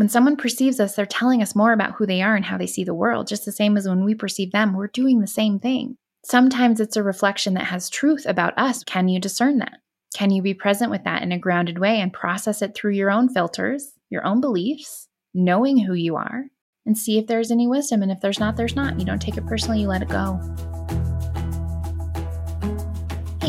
When someone perceives us, they're telling us more about who they are and how they see the world, just the same as when we perceive them, we're doing the same thing. Sometimes it's a reflection that has truth about us. Can you discern that? Can you be present with that in a grounded way and process it through your own filters, your own beliefs, knowing who you are, and see if there's any wisdom? And if there's not, there's not. You don't take it personally, you let it go.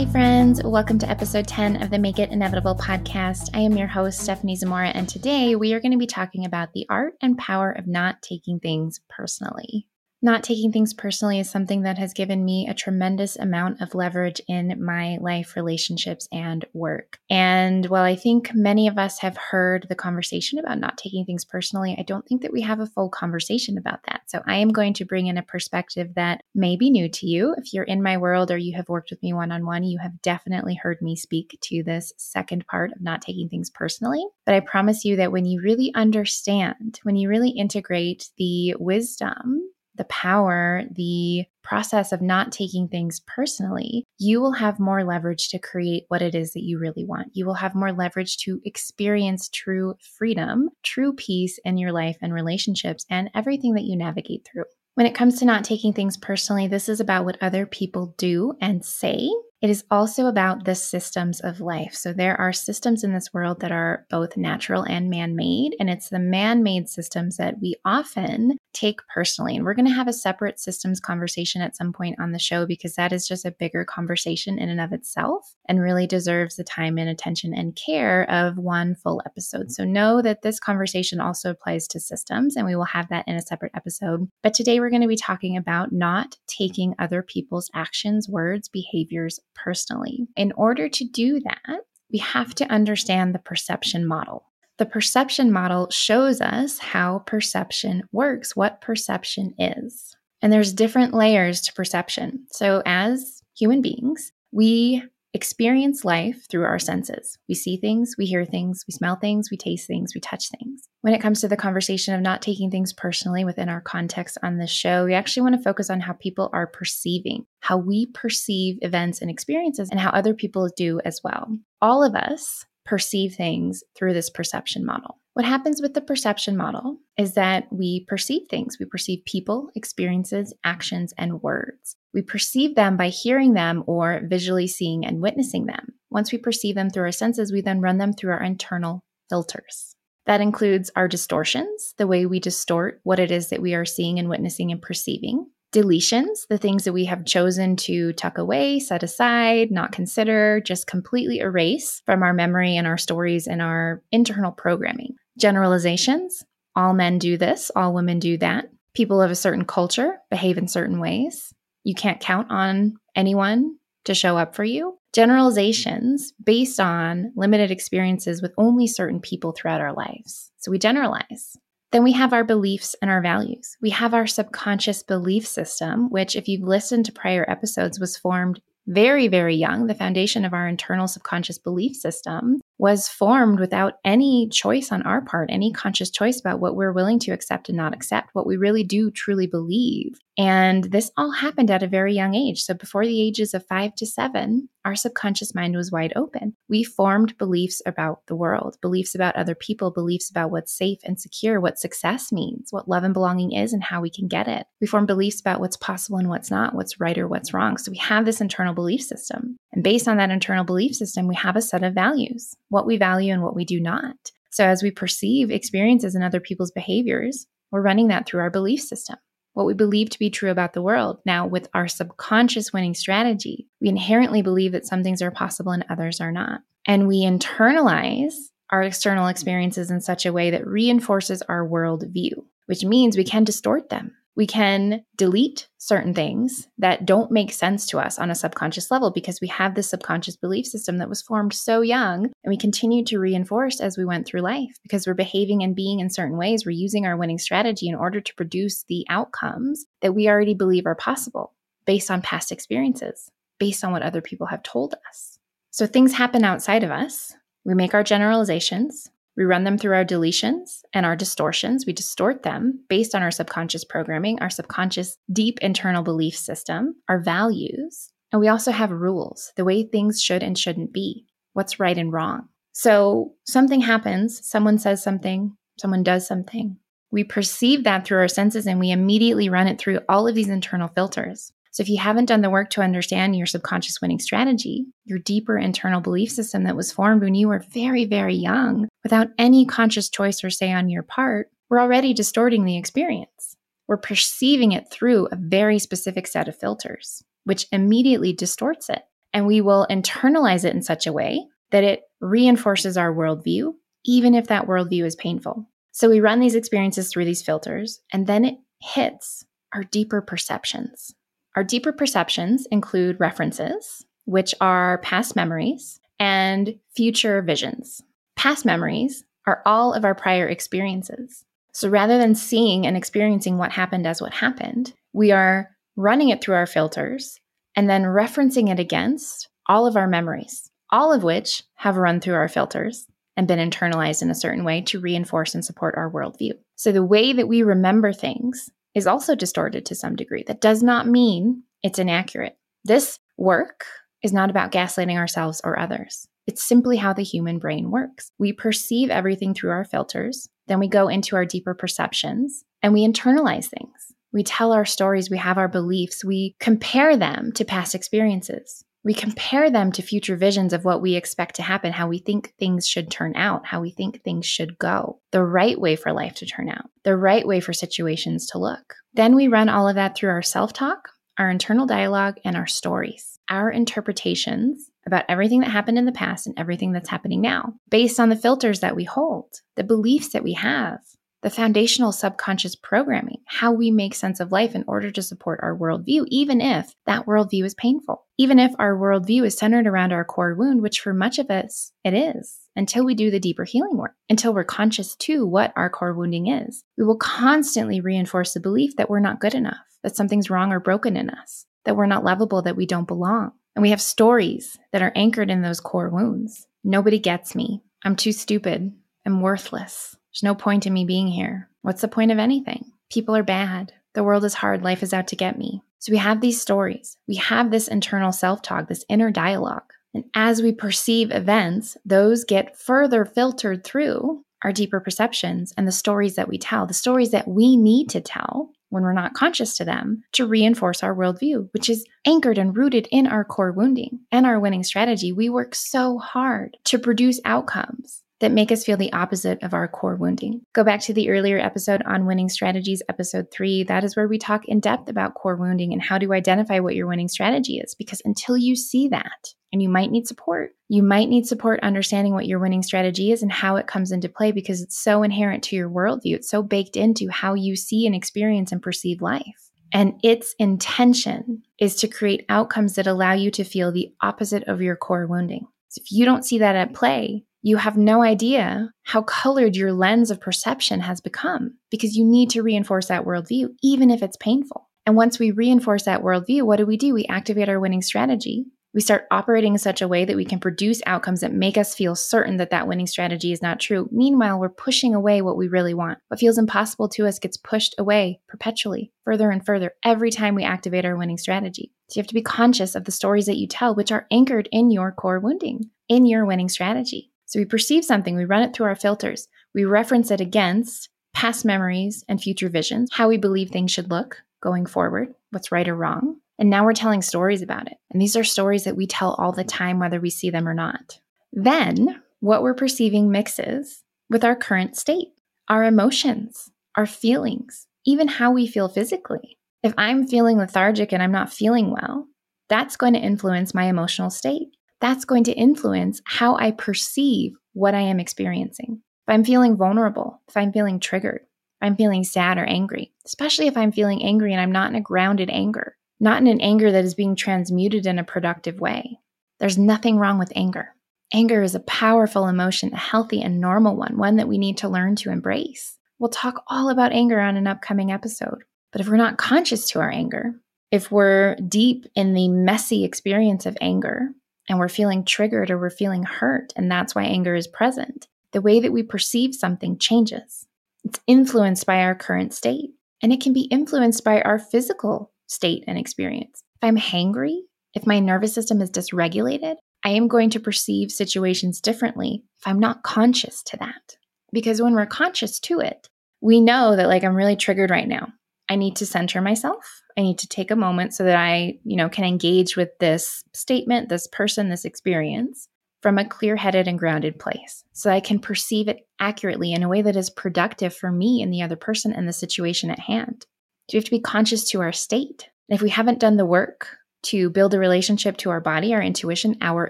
Hey, friends, welcome to episode 10 of the Make It Inevitable podcast. I am your host, Stephenie Zamora, and today we are going to be talking about the art and power of not taking things personally. Not taking things personally is something that has given me a tremendous amount of leverage in my life, relationships, and work. And while I think many of us have heard the conversation about not taking things personally, I don't think that we have a full conversation about that. So I am going to bring in a perspective that may be new to you. If you're in my world or you have worked with me one on one, you have definitely heard me speak to this second part of not taking things personally. But I promise you that when you really understand, when you really integrate the wisdom the power, the process of not taking things personally, you will have more leverage to create what it is that you really want. You will have more leverage to experience true freedom, true peace in your life and relationships, and everything that you navigate through. When it comes to not taking things personally, this is about what other people do and say it is also about the systems of life. So there are systems in this world that are both natural and man made. And it's the man made systems that we often take personally. And we're going to have a separate systems conversation at some point on the show because that is just a bigger conversation in and of itself and really deserves the time and attention and care of one full episode. So know that this conversation also applies to systems and we will have that in a separate episode. But today we're going to be talking about not taking other people's actions, words, behaviors personally. In order to do that, we have to understand the perception model. The perception model shows us how perception works, what perception is. And there's different layers to perception. So as human beings, we experience life through our senses. We see things, we hear things, we smell things, we taste things, we touch things. When it comes to the conversation of not taking things personally within our context on this show, we actually want to focus on how people are perceiving, how we perceive events and experiences, and how other people do as well. All of us perceive things through this perception model. What happens with the perception model is that we perceive things. We perceive people, experiences, actions, and words. We perceive them by hearing them or visually seeing and witnessing them. Once we perceive them through our senses, we then run them through our internal filters. That includes our distortions, the way we distort what it is that we are seeing and witnessing and perceiving. Deletions, the things that we have chosen to tuck away, set aside, not consider, just completely erase from our memory and our stories and our internal programming. Generalizations, all men do this, all women do that. People of a certain culture behave in certain ways. You can't count on anyone to show up for you. Generalizations based on limited experiences with only certain people throughout our lives. So we generalize. Then we have our beliefs and our values. We have our subconscious belief system, which, if you've listened to prior episodes, was formed very, very young. The foundation of our internal subconscious belief system was formed without any choice on our part, any conscious choice about what we're willing to accept and not accept, what we really do truly believe. And this all happened at a very young age. So before the ages of five to seven, our subconscious mind was wide open. We formed beliefs about the world, beliefs about other people, beliefs about what's safe and secure, what success means, what love and belonging is, and how we can get it. We form beliefs about what's possible and what's not, what's right or what's wrong. So we have this internal belief system. And based on that internal belief system, we have a set of values, what we value and what we do not. So as we perceive experiences and other people's behaviors, we're running that through our belief system what we believe to be true about the world. Now, with our subconscious winning strategy, we inherently believe that some things are possible and others are not. And we internalize our external experiences in such a way that reinforces our worldview, which means we can distort them we can delete certain things that don't make sense to us on a subconscious level because we have this subconscious belief system that was formed so young and we continue to reinforce as we went through life because we're behaving and being in certain ways. We're using our winning strategy in order to produce the outcomes that we already believe are possible based on past experiences, based on what other people have told us. So things happen outside of us. We make our generalizations. We run them through our deletions and our distortions. We distort them based on our subconscious programming, our subconscious deep internal belief system, our values. And we also have rules, the way things should and shouldn't be, what's right and wrong. So something happens, someone says something, someone does something. We perceive that through our senses and we immediately run it through all of these internal filters. So, if you haven't done the work to understand your subconscious winning strategy, your deeper internal belief system that was formed when you were very, very young, without any conscious choice or say on your part, we're already distorting the experience. We're perceiving it through a very specific set of filters, which immediately distorts it. And we will internalize it in such a way that it reinforces our worldview, even if that worldview is painful. So we run these experiences through these filters, and then it hits our deeper perceptions. Our deeper perceptions include references, which are past memories, and future visions. Past memories are all of our prior experiences. So rather than seeing and experiencing what happened as what happened, we are running it through our filters and then referencing it against all of our memories, all of which have run through our filters and been internalized in a certain way to reinforce and support our worldview. So the way that we remember things is also distorted to some degree. That does not mean it's inaccurate. This work is not about gaslighting ourselves or others. It's simply how the human brain works. We perceive everything through our filters, then we go into our deeper perceptions and we internalize things. We tell our stories, we have our beliefs, we compare them to past experiences. We compare them to future visions of what we expect to happen, how we think things should turn out, how we think things should go, the right way for life to turn out, the right way for situations to look. Then we run all of that through our self talk, our internal dialogue, and our stories, our interpretations about everything that happened in the past and everything that's happening now, based on the filters that we hold, the beliefs that we have, the foundational subconscious programming, how we make sense of life in order to support our worldview, even if that worldview is painful, even if our worldview is centered around our core wound, which for much of us it is, until we do the deeper healing work, until we're conscious to what our core wounding is. We will constantly reinforce the belief that we're not good enough, that something's wrong or broken in us, that we're not lovable, that we don't belong. And we have stories that are anchored in those core wounds. Nobody gets me. I'm too stupid. I'm worthless. There's no point in me being here. What's the point of anything? People are bad. The world is hard. Life is out to get me. So we have these stories. We have this internal self talk, this inner dialogue. And as we perceive events, those get further filtered through our deeper perceptions and the stories that we tell, the stories that we need to tell when we're not conscious to them to reinforce our worldview, which is anchored and rooted in our core wounding and our winning strategy. We work so hard to produce outcomes that make us feel the opposite of our core wounding. Go back to the earlier episode on winning strategies, episode three. That is where we talk in depth about core wounding and how to identify what your winning strategy is. Because until you see that, and you might need support, you might need support understanding what your winning strategy is and how it comes into play because it's so inherent to your worldview. It's so baked into how you see and experience and perceive life. And its intention is to create outcomes that allow you to feel the opposite of your core wounding. So if you don't see that at play, you have no idea how colored your lens of perception has become because you need to reinforce that worldview, even if it's painful. And once we reinforce that worldview, what do we do? We activate our winning strategy. We start operating in such a way that we can produce outcomes that make us feel certain that that winning strategy is not true. Meanwhile, we're pushing away what we really want. What feels impossible to us gets pushed away perpetually, further and further, every time we activate our winning strategy. So you have to be conscious of the stories that you tell, which are anchored in your core wounding, in your winning strategy. So we perceive something, we run it through our filters, we reference it against past memories and future visions, how we believe things should look going forward, what's right or wrong. And now we're telling stories about it. And these are stories that we tell all the time, whether we see them or not. Then what we're perceiving mixes with our current state, our emotions, our feelings, even how we feel physically. If I'm feeling lethargic and I'm not feeling well, that's going to influence my emotional state that's going to influence how I perceive what I am experiencing. If I'm feeling vulnerable, if I'm feeling triggered, if I'm feeling sad or angry, especially if I'm feeling angry and I'm not in a grounded anger, not in an anger that is being transmuted in a productive way. There's nothing wrong with anger. Anger is a powerful emotion, a healthy and normal one, one that we need to learn to embrace. We'll talk all about anger on an upcoming episode. But if we're not conscious to our anger, if we're deep in the messy experience of anger, and we're feeling triggered or we're feeling hurt, and that's why anger is present, the way that we perceive something changes. It's influenced by our current state, and it can be influenced by our physical state and experience. If I'm hangry, if my nervous system is dysregulated, I am going to perceive situations differently if I'm not conscious to that. Because when we're conscious to it, we know that, like, I'm really triggered right now. I need to center myself. I need to take a moment so that I, you know, can engage with this statement, this person, this experience from a clear headed and grounded place so I can perceive it accurately in a way that is productive for me and the other person and the situation at hand. So we have to be conscious to our state. And if we haven't done the work to build a relationship to our body, our intuition, our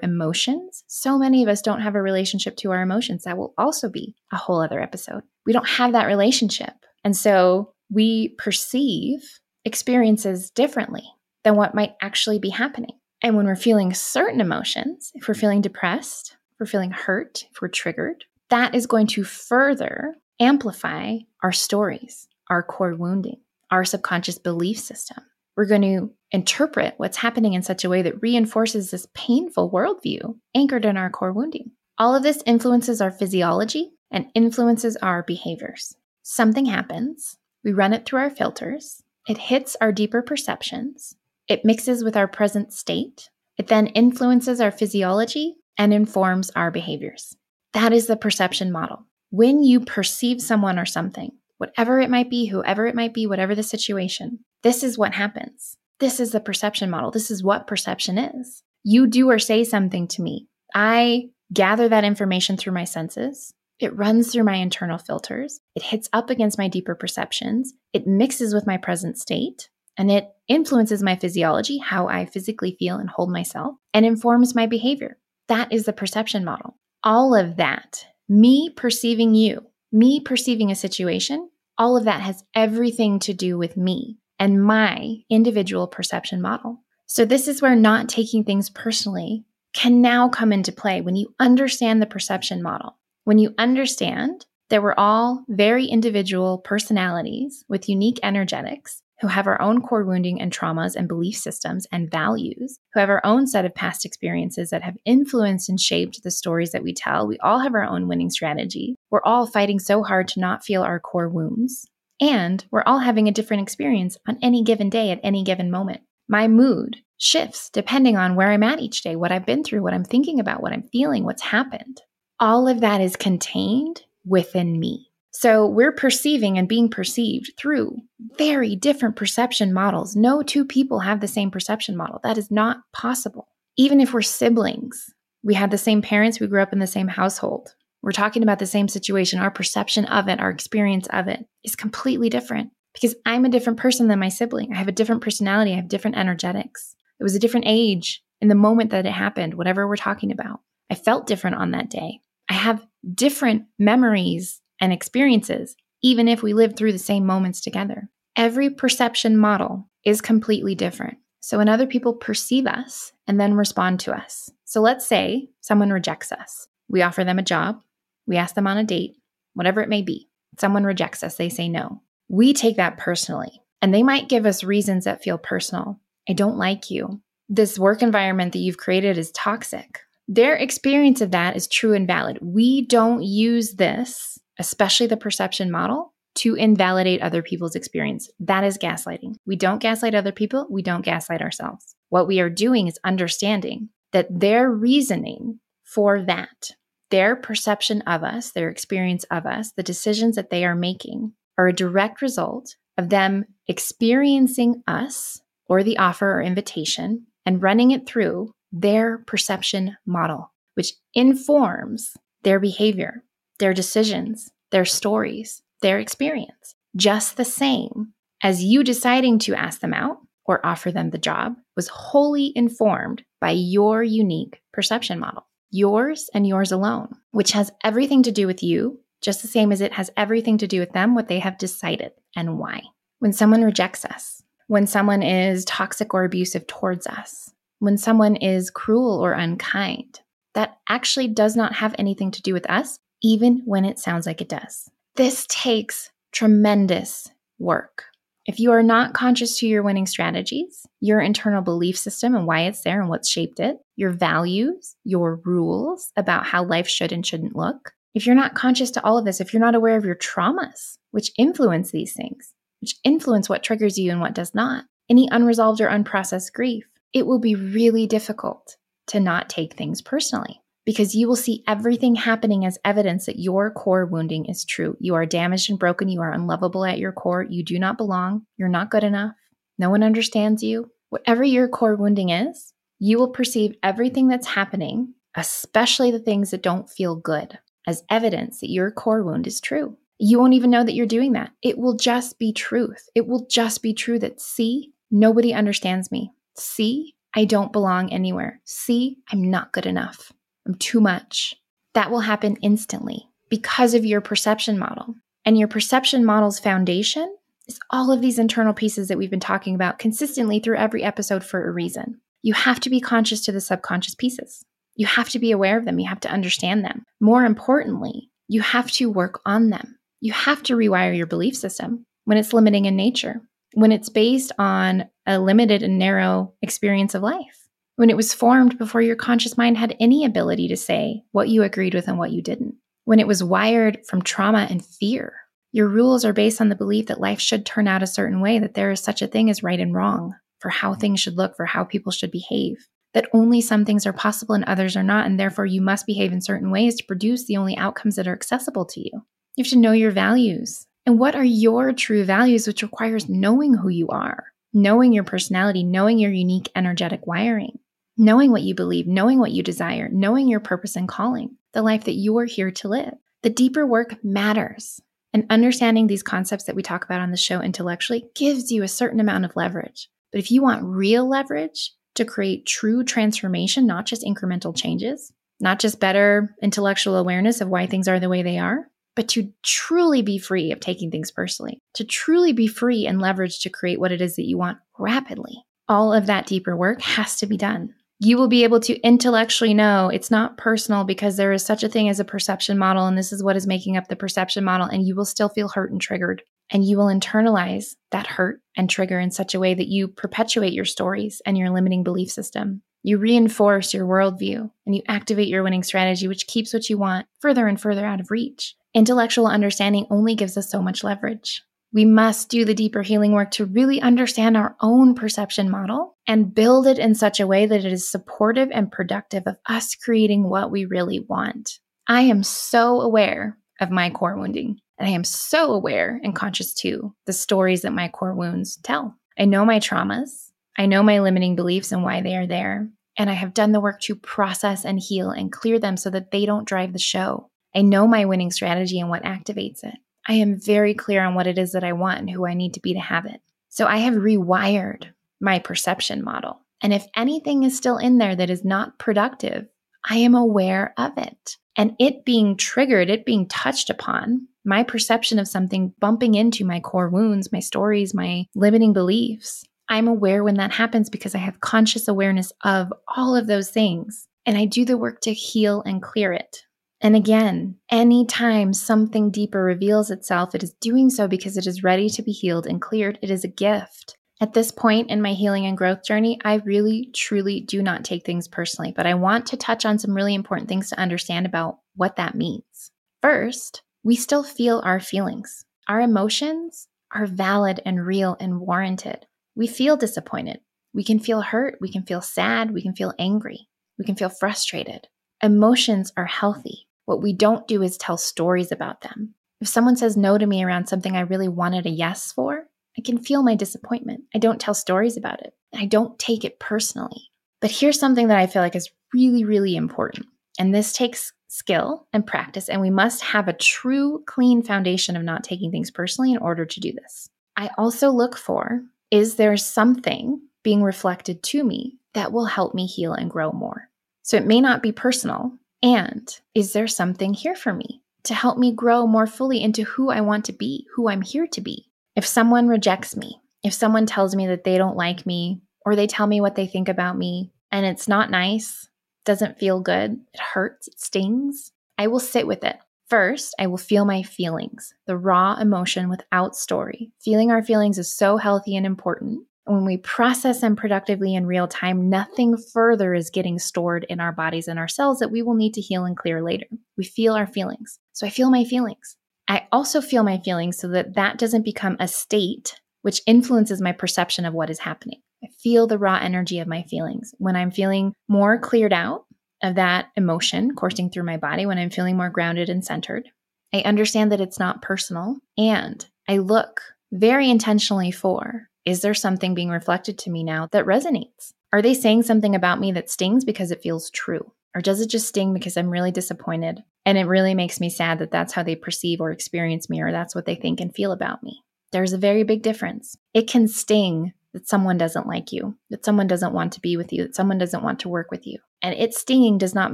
emotions, so many of us don't have a relationship to our emotions. That will also be a whole other episode. We don't have that relationship. And so we perceive experiences differently than what might actually be happening. And when we're feeling certain emotions, if we're feeling depressed, if we're feeling hurt, if we're triggered, that is going to further amplify our stories, our core wounding, our subconscious belief system. We're going to interpret what's happening in such a way that reinforces this painful worldview anchored in our core wounding. All of this influences our physiology and influences our behaviors. Something happens, we run it through our filters, it hits our deeper perceptions, it mixes with our present state. It then influences our physiology and informs our behaviors. That is the perception model. When you perceive someone or something, whatever it might be, whoever it might be, whatever the situation, this is what happens. This is the perception model. This is what perception is. You do or say something to me. I gather that information through my senses. It runs through my internal filters. It hits up against my deeper perceptions. It mixes with my present state and it influences my physiology, how I physically feel and hold myself, and informs my behavior. That is the perception model. All of that, me perceiving you, me perceiving a situation, all of that has everything to do with me and my individual perception model. So, this is where not taking things personally can now come into play when you understand the perception model. When you understand that we're all very individual personalities with unique energetics who have our own core wounding and traumas and belief systems and values, who have our own set of past experiences that have influenced and shaped the stories that we tell. We all have our own winning strategy. We're all fighting so hard to not feel our core wounds. And we're all having a different experience on any given day at any given moment. My mood shifts depending on where I'm at each day, what I've been through, what I'm thinking about, what I'm feeling, what's happened. All of that is contained within me. So we're perceiving and being perceived through very different perception models. No two people have the same perception model. That is not possible. Even if we're siblings, we had the same parents, we grew up in the same household. We're talking about the same situation. Our perception of it, our experience of it is completely different because I'm a different person than my sibling. I have a different personality, I have different energetics. It was a different age in the moment that it happened, whatever we're talking about. I felt different on that day. I have different memories and experiences, even if we live through the same moments together. Every perception model is completely different. So when other people perceive us and then respond to us. So let's say someone rejects us. We offer them a job, we ask them on a date, whatever it may be. Someone rejects us, they say no. We take that personally, and they might give us reasons that feel personal. I don't like you. This work environment that you've created is toxic. Their experience of that is true and valid. We don't use this especially the perception model, to invalidate other people's experience. That is gaslighting. We don't gaslight other people, we don't gaslight ourselves. What we are doing is understanding that their reasoning for that, their perception of us, their experience of us, the decisions that they are making are a direct result of them experiencing us or the offer or invitation and running it through their perception model, which informs their behavior their decisions, their stories, their experience, just the same as you deciding to ask them out or offer them the job was wholly informed by your unique perception model, yours and yours alone, which has everything to do with you, just the same as it has everything to do with them, what they have decided and why. When someone rejects us, when someone is toxic or abusive towards us, when someone is cruel or unkind, that actually does not have anything to do with us, even when it sounds like it does. This takes tremendous work. If you are not conscious to your winning strategies, your internal belief system and why it's there and what's shaped it, your values, your rules about how life should and shouldn't look, if you're not conscious to all of this, if you're not aware of your traumas, which influence these things, which influence what triggers you and what does not, any unresolved or unprocessed grief, it will be really difficult to not take things personally. because you will see everything happening as evidence that your core wounding is true. You are damaged and broken. You are unlovable at your core. You do not belong. You're not good enough. No one understands you. Whatever your core wounding is, you will perceive everything that's happening, especially the things that don't feel good, as evidence that your core wound is true. You won't even know that you're doing that. It will just be truth. It will just be true that, see, nobody understands me. See, I don't belong anywhere. See, I'm not good enough. I'm too much. That will happen instantly because of your perception model. And your perception model's foundation is all of these internal pieces that we've been talking about consistently through every episode for a reason. You have to be conscious to the subconscious pieces. You have to be aware of them. You have to understand them. More importantly, you have to work on them. You have to rewire your belief system when it's limiting in nature, when it's based on a limited and narrow experience of life, when it was formed before your conscious mind had any ability to say what you agreed with and what you didn't, when it was wired from trauma and fear. Your rules are based on the belief that life should turn out a certain way, that there is such a thing as right and wrong, for how things should look, for how people should behave, that only some things are possible and others are not, and therefore you must behave in certain ways to produce the only outcomes that are accessible to you. You have to know your values. And what are your true values, which requires knowing who you are, knowing your personality, knowing your unique energetic wiring, knowing what you believe, knowing what you desire, knowing your purpose and calling, the life that you are here to live. The deeper work matters. And understanding these concepts that we talk about on the show intellectually gives you a certain amount of leverage. But if you want real leverage to create true transformation, not just incremental changes, not just better intellectual awareness of why things are the way they are, but to truly be free of taking things personally, to truly be free and leverage to create what it is that you want rapidly, all of that deeper work has to be done you will be able to intellectually know it's not personal because there is such a thing as a perception model, and this is what is making up the perception model, and you will still feel hurt and triggered. And you will internalize that hurt and trigger in such a way that you perpetuate your stories and your limiting belief system. You reinforce your worldview and you activate your winning strategy, which keeps what you want further and further out of reach. Intellectual understanding only gives us so much leverage. We must do the deeper healing work to really understand our own perception model and build it in such a way that it is supportive and productive of us creating what we really want. I am so aware of my core wounding, and I am so aware and conscious too the stories that my core wounds tell. I know my traumas, I know my limiting beliefs and why they are there, and I have done the work to process and heal and clear them so that they don't drive the show. I know my winning strategy and what activates it. I am very clear on what it is that I want and who I need to be to have it. So I have rewired my perception model. And if anything is still in there that is not productive, I am aware of it. And it being triggered, it being touched upon, my perception of something bumping into my core wounds, my stories, my limiting beliefs, I'm aware when that happens because I have conscious awareness of all of those things. And I do the work to heal and clear it. And again, anytime something deeper reveals itself, it is doing so because it is ready to be healed and cleared. It is a gift. At this point in my healing and growth journey, I really, truly do not take things personally, but I want to touch on some really important things to understand about what that means. First, we still feel our feelings. Our emotions are valid and real and warranted. We feel disappointed. We can feel hurt. We can feel sad. We can feel angry. We can feel frustrated. Emotions are healthy. What we don't do is tell stories about them. If someone says no to me around something I really wanted a yes for, I can feel my disappointment. I don't tell stories about it. I don't take it personally. But here's something that I feel like is really, really important. And this takes skill and practice, and we must have a true, clean foundation of not taking things personally in order to do this. I also look for is there something being reflected to me that will help me heal and grow more? So it may not be personal, and is there something here for me to help me grow more fully into who I want to be, who I'm here to be? If someone rejects me, if someone tells me that they don't like me, or they tell me what they think about me, and it's not nice, doesn't feel good, it hurts, it stings, I will sit with it. First, I will feel my feelings, the raw emotion without story. Feeling our feelings is so healthy and important when we process them productively in real time, nothing further is getting stored in our bodies and our cells that we will need to heal and clear later. We feel our feelings. So I feel my feelings. I also feel my feelings so that that doesn't become a state which influences my perception of what is happening. I feel the raw energy of my feelings. When I'm feeling more cleared out of that emotion coursing through my body when I'm feeling more grounded and centered. I understand that it's not personal. And I look very intentionally for is there something being reflected to me now that resonates? Are they saying something about me that stings because it feels true? Or does it just sting because I'm really disappointed and it really makes me sad that that's how they perceive or experience me or that's what they think and feel about me? There's a very big difference. It can sting that someone doesn't like you, that someone doesn't want to be with you, that someone doesn't want to work with you. And it stinging does not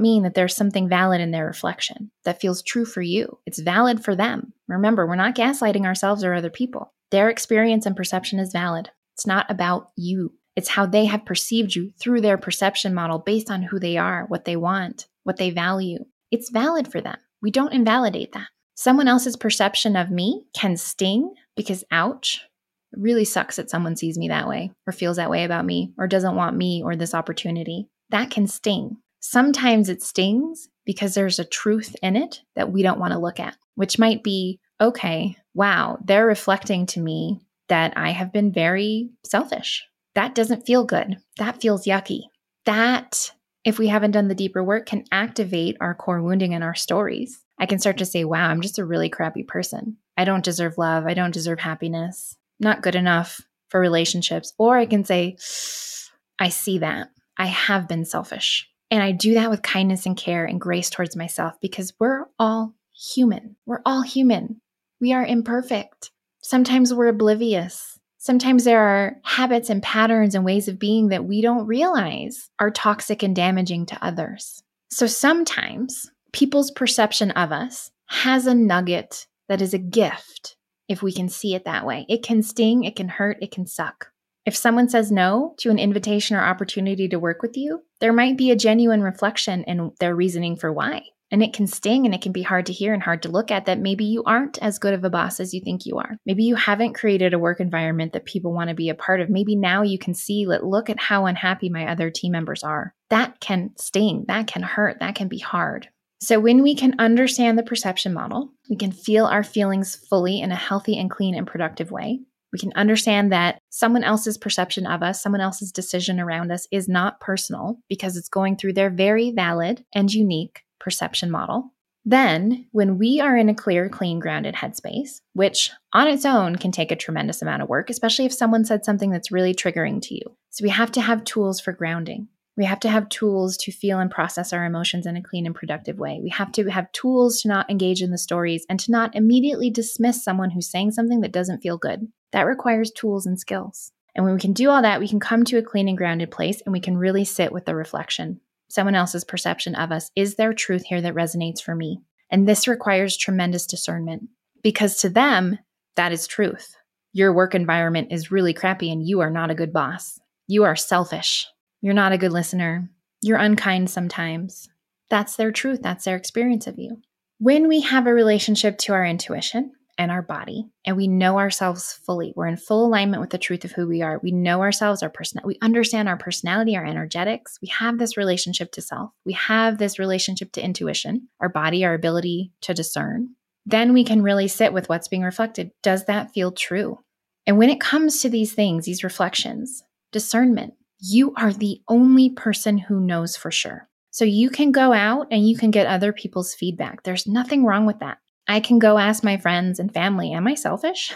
mean that there's something valid in their reflection that feels true for you. It's valid for them. Remember, we're not gaslighting ourselves or other people. Their experience and perception is valid. It's not about you. It's how they have perceived you through their perception model based on who they are, what they want, what they value. It's valid for them. We don't invalidate that. Someone else's perception of me can sting because, ouch, it really sucks that someone sees me that way or feels that way about me or doesn't want me or this opportunity. That can sting. Sometimes it stings because there's a truth in it that we don't want to look at, which might be okay, wow, they're reflecting to me that I have been very selfish. That doesn't feel good. That feels yucky. That, if we haven't done the deeper work, can activate our core wounding and our stories. I can start to say, wow, I'm just a really crappy person. I don't deserve love. I don't deserve happiness not good enough for relationships. Or I can say, I see that. I have been selfish. And I do that with kindness and care and grace towards myself because we're all human. We're all human. We are imperfect. Sometimes we're oblivious. Sometimes there are habits and patterns and ways of being that we don't realize are toxic and damaging to others. So sometimes people's perception of us has a nugget that is a gift if we can see it that way. It can sting, it can hurt, it can suck. If someone says no to an invitation or opportunity to work with you, there might be a genuine reflection in their reasoning for why. And it can sting and it can be hard to hear and hard to look at that maybe you aren't as good of a boss as you think you are. Maybe you haven't created a work environment that people want to be a part of. Maybe now you can see, look at how unhappy my other team members are. That can sting, that can hurt, that can be hard. So, when we can understand the perception model, we can feel our feelings fully in a healthy and clean and productive way. We can understand that someone else's perception of us, someone else's decision around us is not personal because it's going through their very valid and unique perception model. Then, when we are in a clear, clean, grounded headspace, which on its own can take a tremendous amount of work, especially if someone said something that's really triggering to you. So, we have to have tools for grounding. We have to have tools to feel and process our emotions in a clean and productive way. We have to have tools to not engage in the stories and to not immediately dismiss someone who's saying something that doesn't feel good. That requires tools and skills. And when we can do all that, we can come to a clean and grounded place and we can really sit with the reflection. Someone else's perception of us is there truth here that resonates for me? And this requires tremendous discernment because to them, that is truth. Your work environment is really crappy and you are not a good boss. You are selfish. You're not a good listener. You're unkind sometimes. That's their truth. That's their experience of you. When we have a relationship to our intuition and our body, and we know ourselves fully, we're in full alignment with the truth of who we are. We know ourselves, our person, we understand our personality, our energetics. We have this relationship to self. We have this relationship to intuition, our body, our ability to discern. Then we can really sit with what's being reflected. Does that feel true? And when it comes to these things, these reflections, discernment, you are the only person who knows for sure. So you can go out and you can get other people's feedback. There's nothing wrong with that. I can go ask my friends and family, Am I selfish?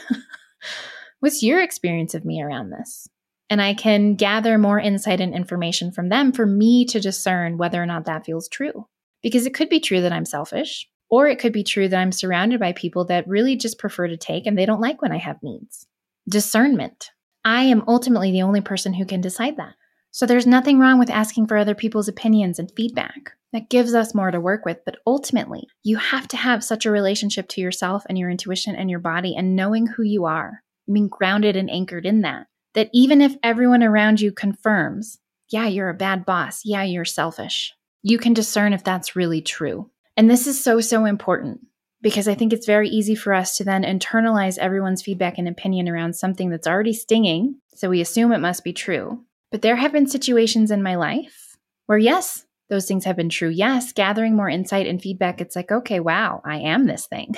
What's your experience of me around this? And I can gather more insight and information from them for me to discern whether or not that feels true. Because it could be true that I'm selfish, or it could be true that I'm surrounded by people that really just prefer to take and they don't like when I have needs. Discernment. I am ultimately the only person who can decide that. So there's nothing wrong with asking for other people's opinions and feedback. That gives us more to work with. But ultimately, you have to have such a relationship to yourself and your intuition and your body and knowing who you are, being grounded and anchored in that. That even if everyone around you confirms, yeah, you're a bad boss, yeah, you're selfish, you can discern if that's really true. And this is so, so important because I think it's very easy for us to then internalize everyone's feedback and opinion around something that's already stinging. So we assume it must be true. But there have been situations in my life where, yes, those things have been true. Yes, gathering more insight and feedback, it's like, okay, wow, I am this thing.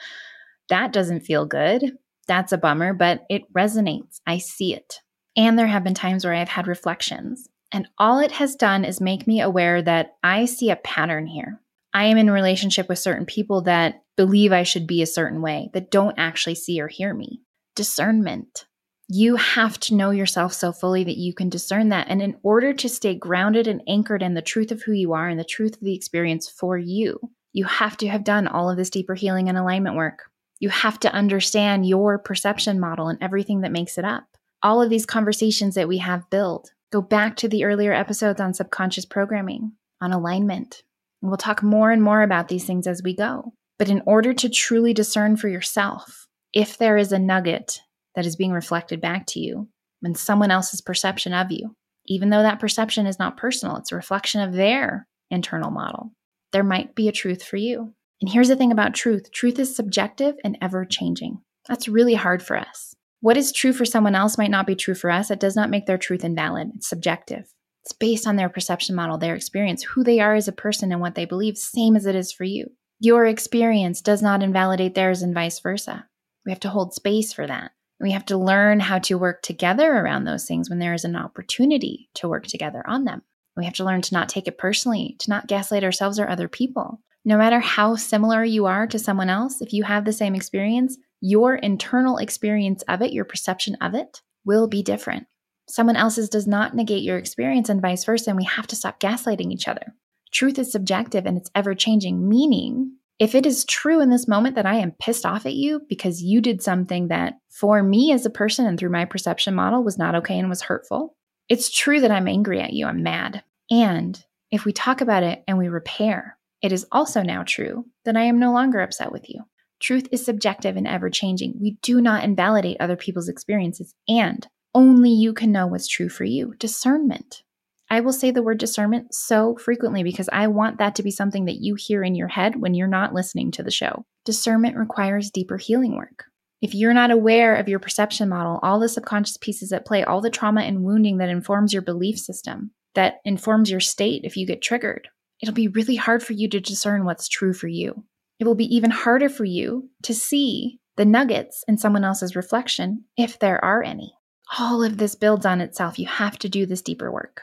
that doesn't feel good. That's a bummer, but it resonates. I see it. And there have been times where I've had reflections And all it has done is make me aware that I see a pattern here. I am in relationship with certain people that believe I should be a certain way, that don't actually see or hear me. Discernment. You have to know yourself so fully that you can discern that. And in order to stay grounded and anchored in the truth of who you are and the truth of the experience for you, you have to have done all of this deeper healing and alignment work. You have to understand your perception model and everything that makes it up. All of these conversations that we have built go back to the earlier episodes on subconscious programming, on alignment. And we'll talk more and more about these things as we go. But in order to truly discern for yourself, if there is a nugget that is being reflected back to you and someone else's perception of you, even though that perception is not personal, it's a reflection of their internal model, there might be a truth for you. And here's the thing about truth truth is subjective and ever changing. That's really hard for us. What is true for someone else might not be true for us. It does not make their truth invalid. It's subjective. It's based on their perception model, their experience, who they are as a person, and what they believe, same as it is for you. Your experience does not invalidate theirs, and vice versa. We have to hold space for that. We have to learn how to work together around those things when there is an opportunity to work together on them. We have to learn to not take it personally, to not gaslight ourselves or other people. No matter how similar you are to someone else, if you have the same experience, your internal experience of it, your perception of it, will be different. Someone else's does not negate your experience and vice versa, and we have to stop gaslighting each other. Truth is subjective and it's ever changing, meaning if it is true in this moment that I am pissed off at you because you did something that for me as a person and through my perception model was not okay and was hurtful, it's true that I'm angry at you, I'm mad. And if we talk about it and we repair, it is also now true that I am no longer upset with you. Truth is subjective and ever changing. We do not invalidate other people's experiences, and only you can know what's true for you. Discernment. I will say the word discernment so frequently because I want that to be something that you hear in your head when you're not listening to the show. Discernment requires deeper healing work. If you're not aware of your perception model, all the subconscious pieces at play, all the trauma and wounding that informs your belief system, that informs your state if you get triggered, it'll be really hard for you to discern what's true for you. It will be even harder for you to see the nuggets in someone else's reflection if there are any. All of this builds on itself. You have to do this deeper work.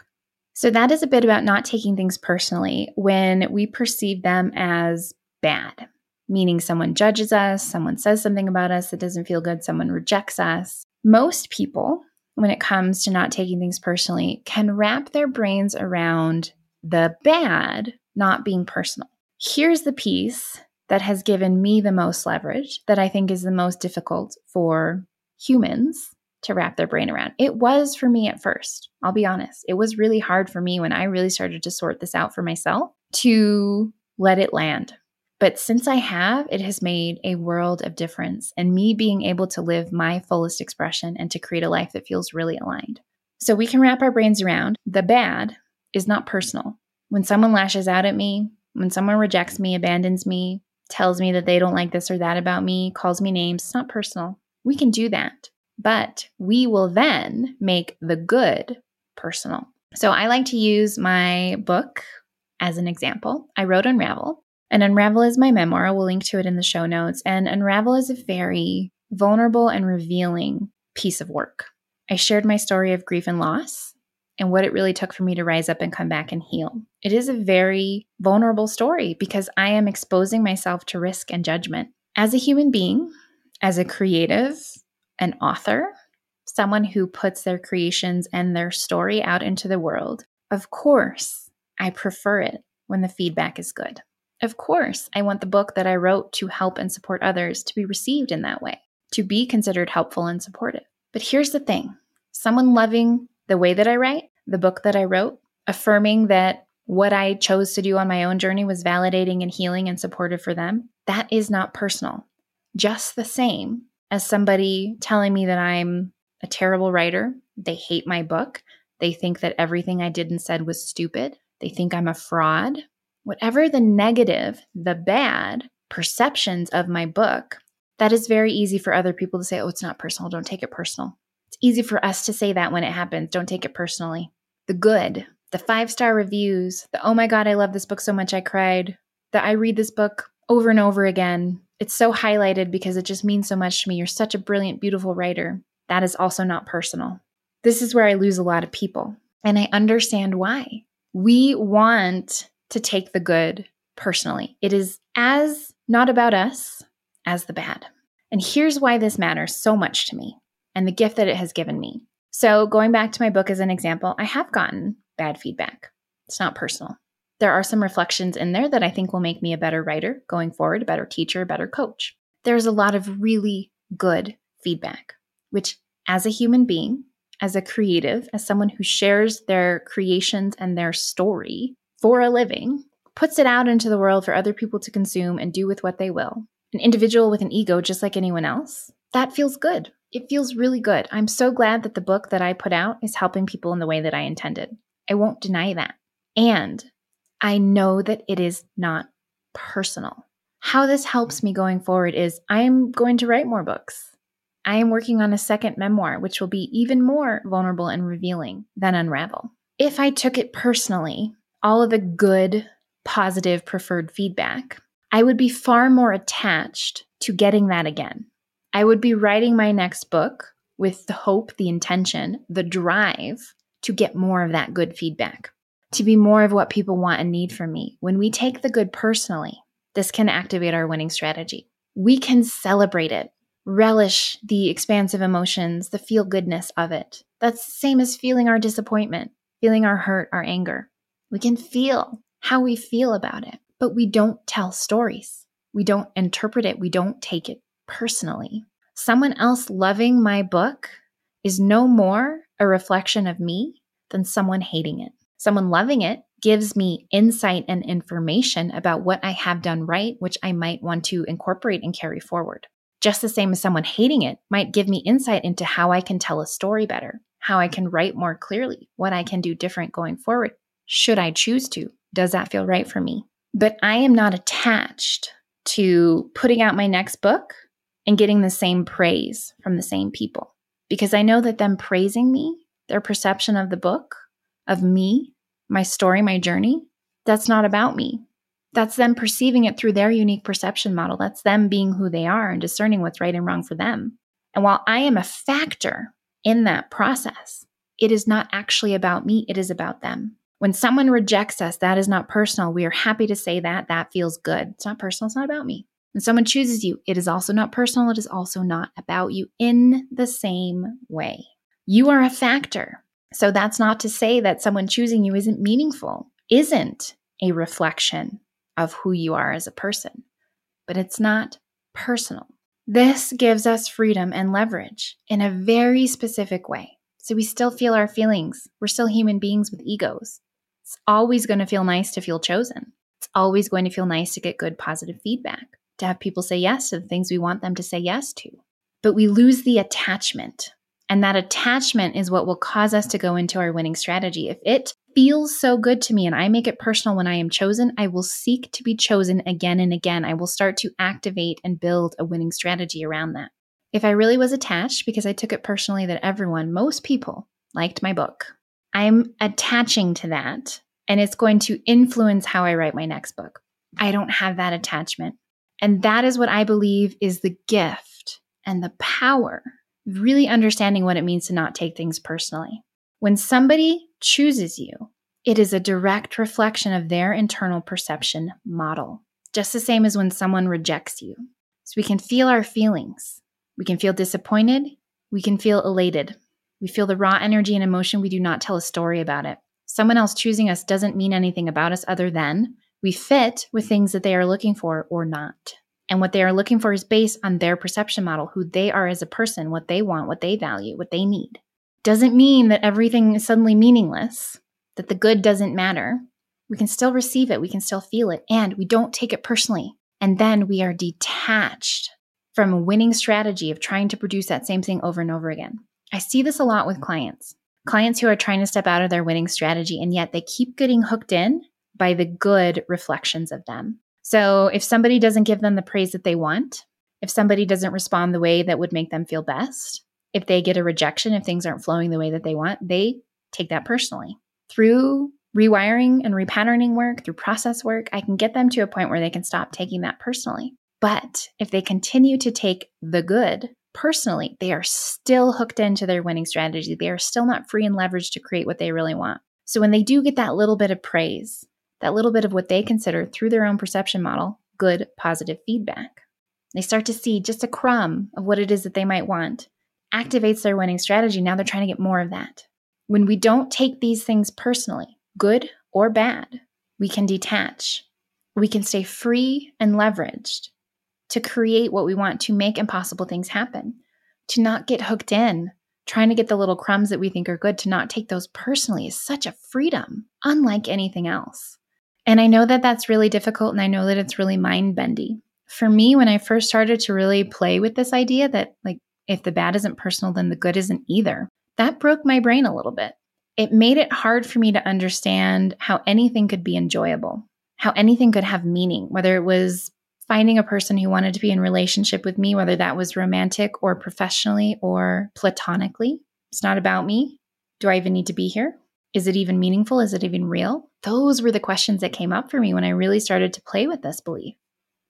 So, that is a bit about not taking things personally when we perceive them as bad, meaning someone judges us, someone says something about us that doesn't feel good, someone rejects us. Most people, when it comes to not taking things personally, can wrap their brains around the bad not being personal. Here's the piece that has given me the most leverage that I think is the most difficult for humans to wrap their brain around. It was for me at first. I'll be honest. It was really hard for me when I really started to sort this out for myself to let it land. But since I have, it has made a world of difference and me being able to live my fullest expression and to create a life that feels really aligned. So we can wrap our brains around the bad is not personal. When someone lashes out at me, when someone rejects me, abandons me, tells me that they don't like this or that about me, calls me names, it's not personal. We can do that. But we will then make the good personal. So I like to use my book as an example. I wrote Unravel, and Unravel is my memoir. We'll link to it in the show notes. And Unravel is a very vulnerable and revealing piece of work. I shared my story of grief and loss and what it really took for me to rise up and come back and heal. It is a very vulnerable story because I am exposing myself to risk and judgment. As a human being, as a creative, an author, someone who puts their creations and their story out into the world, of course, I prefer it when the feedback is good. Of course, I want the book that I wrote to help and support others to be received in that way, to be considered helpful and supportive. But here's the thing someone loving the way that I write, the book that I wrote, affirming that what I chose to do on my own journey was validating and healing and supportive for them, that is not personal. Just the same as somebody telling me that I'm a terrible writer, they hate my book, they think that everything I did and said was stupid, they think I'm a fraud. Whatever the negative, the bad perceptions of my book, that is very easy for other people to say, oh, it's not personal, don't take it personal. It's easy for us to say that when it happens. Don't take it personally. The good, the five star reviews, the oh my God, I love this book so much I cried, that I read this book over and over again. It's so highlighted because it just means so much to me. You're such a brilliant, beautiful writer. That is also not personal. This is where I lose a lot of people And I understand why. We want to take the good personally. It is as not about us as the bad. And here's why this matters so much to me and the gift that it has given me. So, going back to my book as an example, I have gotten bad feedback. It's not personal. There are some reflections in there that I think will make me a better writer going forward, a better teacher, a better coach. There's a lot of really good feedback, which, as a human being, as a creative, as someone who shares their creations and their story for a living, puts it out into the world for other people to consume and do with what they will. An individual with an ego, just like anyone else, that feels good. It feels really good. I'm so glad that the book that I put out is helping people in the way that I intended. I won't deny that. And I know that it is not personal. How this helps me going forward is I am going to write more books. I am working on a second memoir, which will be even more vulnerable and revealing than Unravel. If I took it personally, all of the good, positive, preferred feedback, I would be far more attached to getting that again. I would be writing my next book with the hope, the intention, the drive to get more of that good feedback, to be more of what people want and need from me. When we take the good personally, this can activate our winning strategy. We can celebrate it relish the expansive emotions, the feel goodness of it. That's the same as feeling our disappointment, feeling our hurt, our anger. We can feel how we feel about it, but we don't tell stories. We don't interpret it. We don't take it personally. Someone else loving my book is no more a reflection of me than someone hating it. Someone loving it gives me insight and information about what I have done right, which I might want to incorporate and carry forward just the same as someone hating it might give me insight into how I can tell a story better, how I can write more clearly, what I can do different going forward. Should I choose to? Does that feel right for me? But I am not attached to putting out my next book and getting the same praise from the same people because I know that them praising me, their perception of the book, of me, my story, my journey, that's not about me. That's them perceiving it through their unique perception model. That's them being who they are and discerning what's right and wrong for them. And while I am a factor in that process, it is not actually about me, it is about them. When someone rejects us, that is not personal. We are happy to say that. That feels good. It's not personal, it's not about me. When someone chooses you, it is also not personal, it is also not about you in the same way. You are a factor. So that's not to say that someone choosing you isn't meaningful, isn't a reflection of who you are as a person, but it's not personal. This gives us freedom and leverage in a very specific way. So we still feel our feelings. We're still human beings with egos. It's always going to feel nice to feel chosen. It's always going to feel nice to get good, positive feedback, to have people say yes to the things we want them to say yes to. But we lose the attachment. And that attachment is what will cause us to go into our winning strategy. If it feels so good to me and I make it personal when I am chosen, I will seek to be chosen again and again. I will start to activate and build a winning strategy around that. If I really was attached because I took it personally that everyone, most people, liked my book, I'm attaching to that and it's going to influence how I write my next book. I don't have that attachment. And that is what I believe is the gift and the power, really understanding what it means to not take things personally. When somebody chooses you, it is a direct reflection of their internal perception model, just the same as when someone rejects you. So we can feel our feelings. We can feel disappointed. We can feel elated. We feel the raw energy and emotion. We do not tell a story about it. Someone else choosing us doesn't mean anything about us other than we fit with things that they are looking for or not. And what they are looking for is based on their perception model, who they are as a person, what they want, what they value, what they need doesn't mean that everything is suddenly meaningless, that the good doesn't matter. We can still receive it, we can still feel it, and we don't take it personally. And then we are detached from a winning strategy of trying to produce that same thing over and over again. I see this a lot with clients. Clients who are trying to step out of their winning strategy, and yet they keep getting hooked in by the good reflections of them. So if somebody doesn't give them the praise that they want, if somebody doesn't respond the way that would make them feel best, if they get a rejection, if things aren't flowing the way that they want, they take that personally. Through rewiring and repatterning work, through process work, I can get them to a point where they can stop taking that personally. But if they continue to take the good personally, they are still hooked into their winning strategy. They are still not free and leveraged to create what they really want. So when they do get that little bit of praise, that little bit of what they consider through their own perception model, good, positive feedback, they start to see just a crumb of what it is that they might want, activates their winning strategy. Now they're trying to get more of that. When we don't take these things personally, good or bad, we can detach. We can stay free and leveraged to create what we want, to make impossible things happen, to not get hooked in, trying to get the little crumbs that we think are good, to not take those personally is such a freedom, unlike anything else. And I know that that's really difficult, and I know that it's really mind bendy. For me, when I first started to really play with this idea that, like, if the bad isn't personal, then the good isn't either, that broke my brain a little bit. It made it hard for me to understand how anything could be enjoyable, how anything could have meaning, whether it was finding a person who wanted to be in relationship with me, whether that was romantic or professionally or platonically. It's not about me. Do I even need to be here? Is it even meaningful? Is it even real? Those were the questions that came up for me when I really started to play with this belief.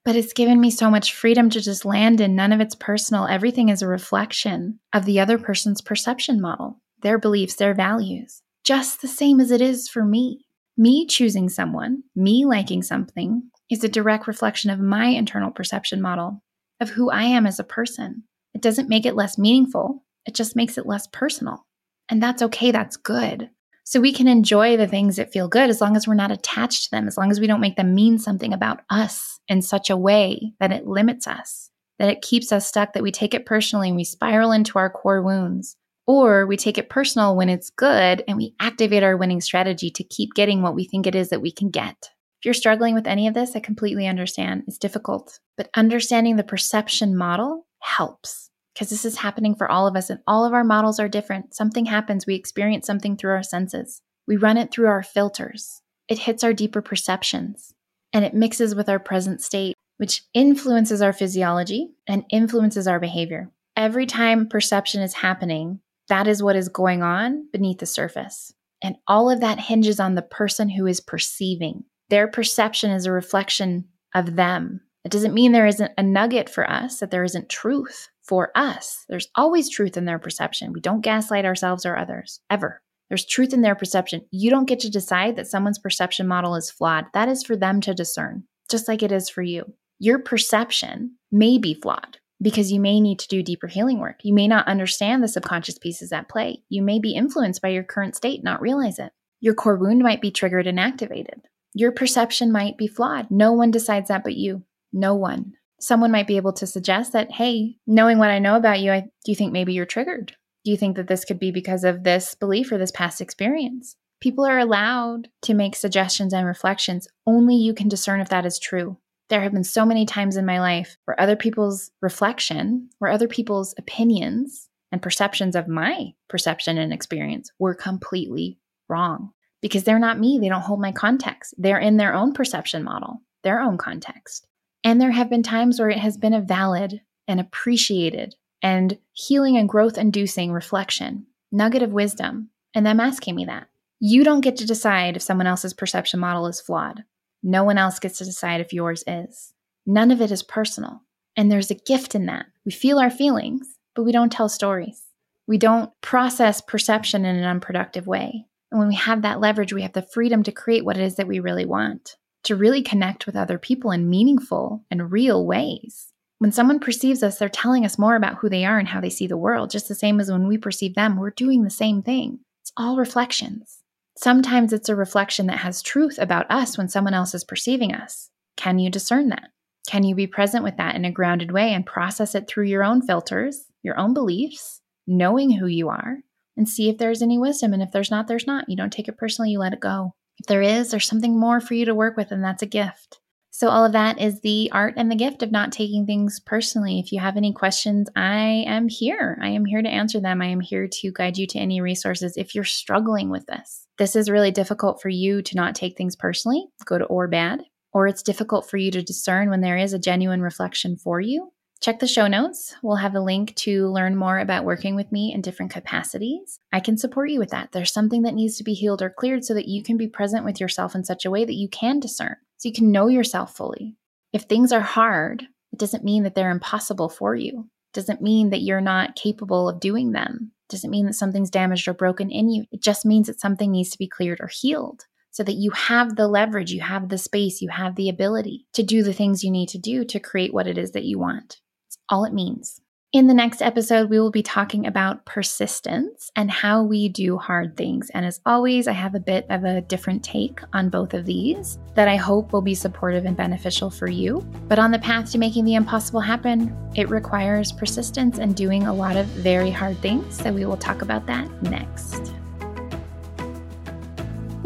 But it's given me so much freedom to just land in. None of it's personal. Everything is a reflection of the other person's perception model, their beliefs, their values, just the same as it is for me. Me choosing someone, me liking something, is a direct reflection of my internal perception model of who I am as a person. It doesn't make it less meaningful, it just makes it less personal. And that's okay, that's good. So we can enjoy the things that feel good as long as we're not attached to them, as long as we don't make them mean something about us in such a way that it limits us, that it keeps us stuck, that we take it personally and we spiral into our core wounds. Or we take it personal when it's good and we activate our winning strategy to keep getting what we think it is that we can get. If you're struggling with any of this, I completely understand. It's difficult, but understanding the perception model helps because this is happening for all of us and all of our models are different. Something happens, we experience something through our senses. We run it through our filters. It hits our deeper perceptions and it mixes with our present state, which influences our physiology and influences our behavior. Every time perception is happening, that is what is going on beneath the surface. And all of that hinges on the person who is perceiving. Their perception is a reflection of them. It doesn't mean there isn't a nugget for us, that there isn't truth for us. There's always truth in their perception. We don't gaslight ourselves or others, ever. There's truth in their perception. You don't get to decide that someone's perception model is flawed. That is for them to discern, just like it is for you. Your perception may be flawed because you may need to do deeper healing work. You may not understand the subconscious pieces at play. You may be influenced by your current state, not realize it. Your core wound might be triggered and activated. Your perception might be flawed. No one decides that but you. No one. Someone might be able to suggest that, hey, knowing what I know about you, I, do you think maybe you're triggered? Do you think that this could be because of this belief or this past experience? People are allowed to make suggestions and reflections. Only you can discern if that is true. There have been so many times in my life where other people's reflection, where other people's opinions and perceptions of my perception and experience were completely wrong because they're not me. They don't hold my context. They're in their own perception model, their own context. And there have been times where it has been a valid and appreciated and healing and growth inducing reflection, nugget of wisdom, and them asking me that. You don't get to decide if someone else's perception model is flawed. No one else gets to decide if yours is. None of it is personal. And there's a gift in that. We feel our feelings, but we don't tell stories. We don't process perception in an unproductive way. And when we have that leverage, we have the freedom to create what it is that we really want, to really connect with other people in meaningful and real ways. When someone perceives us, they're telling us more about who they are and how they see the world, just the same as when we perceive them, we're doing the same thing. It's all reflections. Sometimes it's a reflection that has truth about us when someone else is perceiving us. Can you discern that? Can you be present with that in a grounded way and process it through your own filters, your own beliefs, knowing who you are, and see if there's any wisdom. And if there's not, there's not. You don't take it personally, you let it go. If there is, there's something more for you to work with, and that's a gift. So, all of that is the art and the gift of not taking things personally. If you have any questions, I am here. I am here to answer them. I am here to guide you to any resources if you're struggling with this. This is really difficult for you to not take things personally, good or bad, or it's difficult for you to discern when there is a genuine reflection for you. Check the show notes. We'll have a link to learn more about working with me in different capacities. I can support you with that. There's something that needs to be healed or cleared so that you can be present with yourself in such a way that you can discern, so you can know yourself fully. If things are hard, it doesn't mean that they're impossible for you. It doesn't mean that you're not capable of doing them. It Doesn't mean that something's damaged or broken in you. It just means that something needs to be cleared or healed so that you have the leverage, you have the space, you have the ability to do the things you need to do to create what it is that you want. All it means. In the next episode, we will be talking about persistence and how we do hard things. And as always, I have a bit of a different take on both of these that I hope will be supportive and beneficial for you. But on the path to making the impossible happen, it requires persistence and doing a lot of very hard things. So we will talk about that next.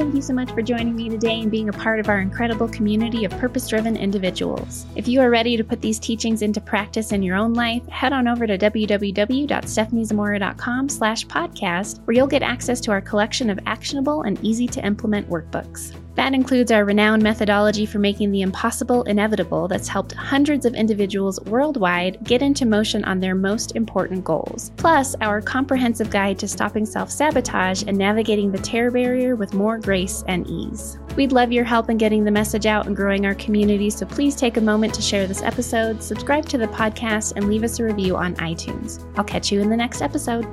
Thank you so much for joining me today and being a part of our incredible community of purpose-driven individuals. If you are ready to put these teachings into practice in your own life, head on over to www.stepheniezamora.com slash podcast, where you'll get access to our collection of actionable and easy-to-implement workbooks. That includes our renowned methodology for making the impossible inevitable that's helped hundreds of individuals worldwide get into motion on their most important goals. Plus, our comprehensive guide to stopping self sabotage and navigating the terror barrier with more grace and ease. We'd love your help in getting the message out and growing our community, so please take a moment to share this episode, subscribe to the podcast, and leave us a review on iTunes. I'll catch you in the next episode.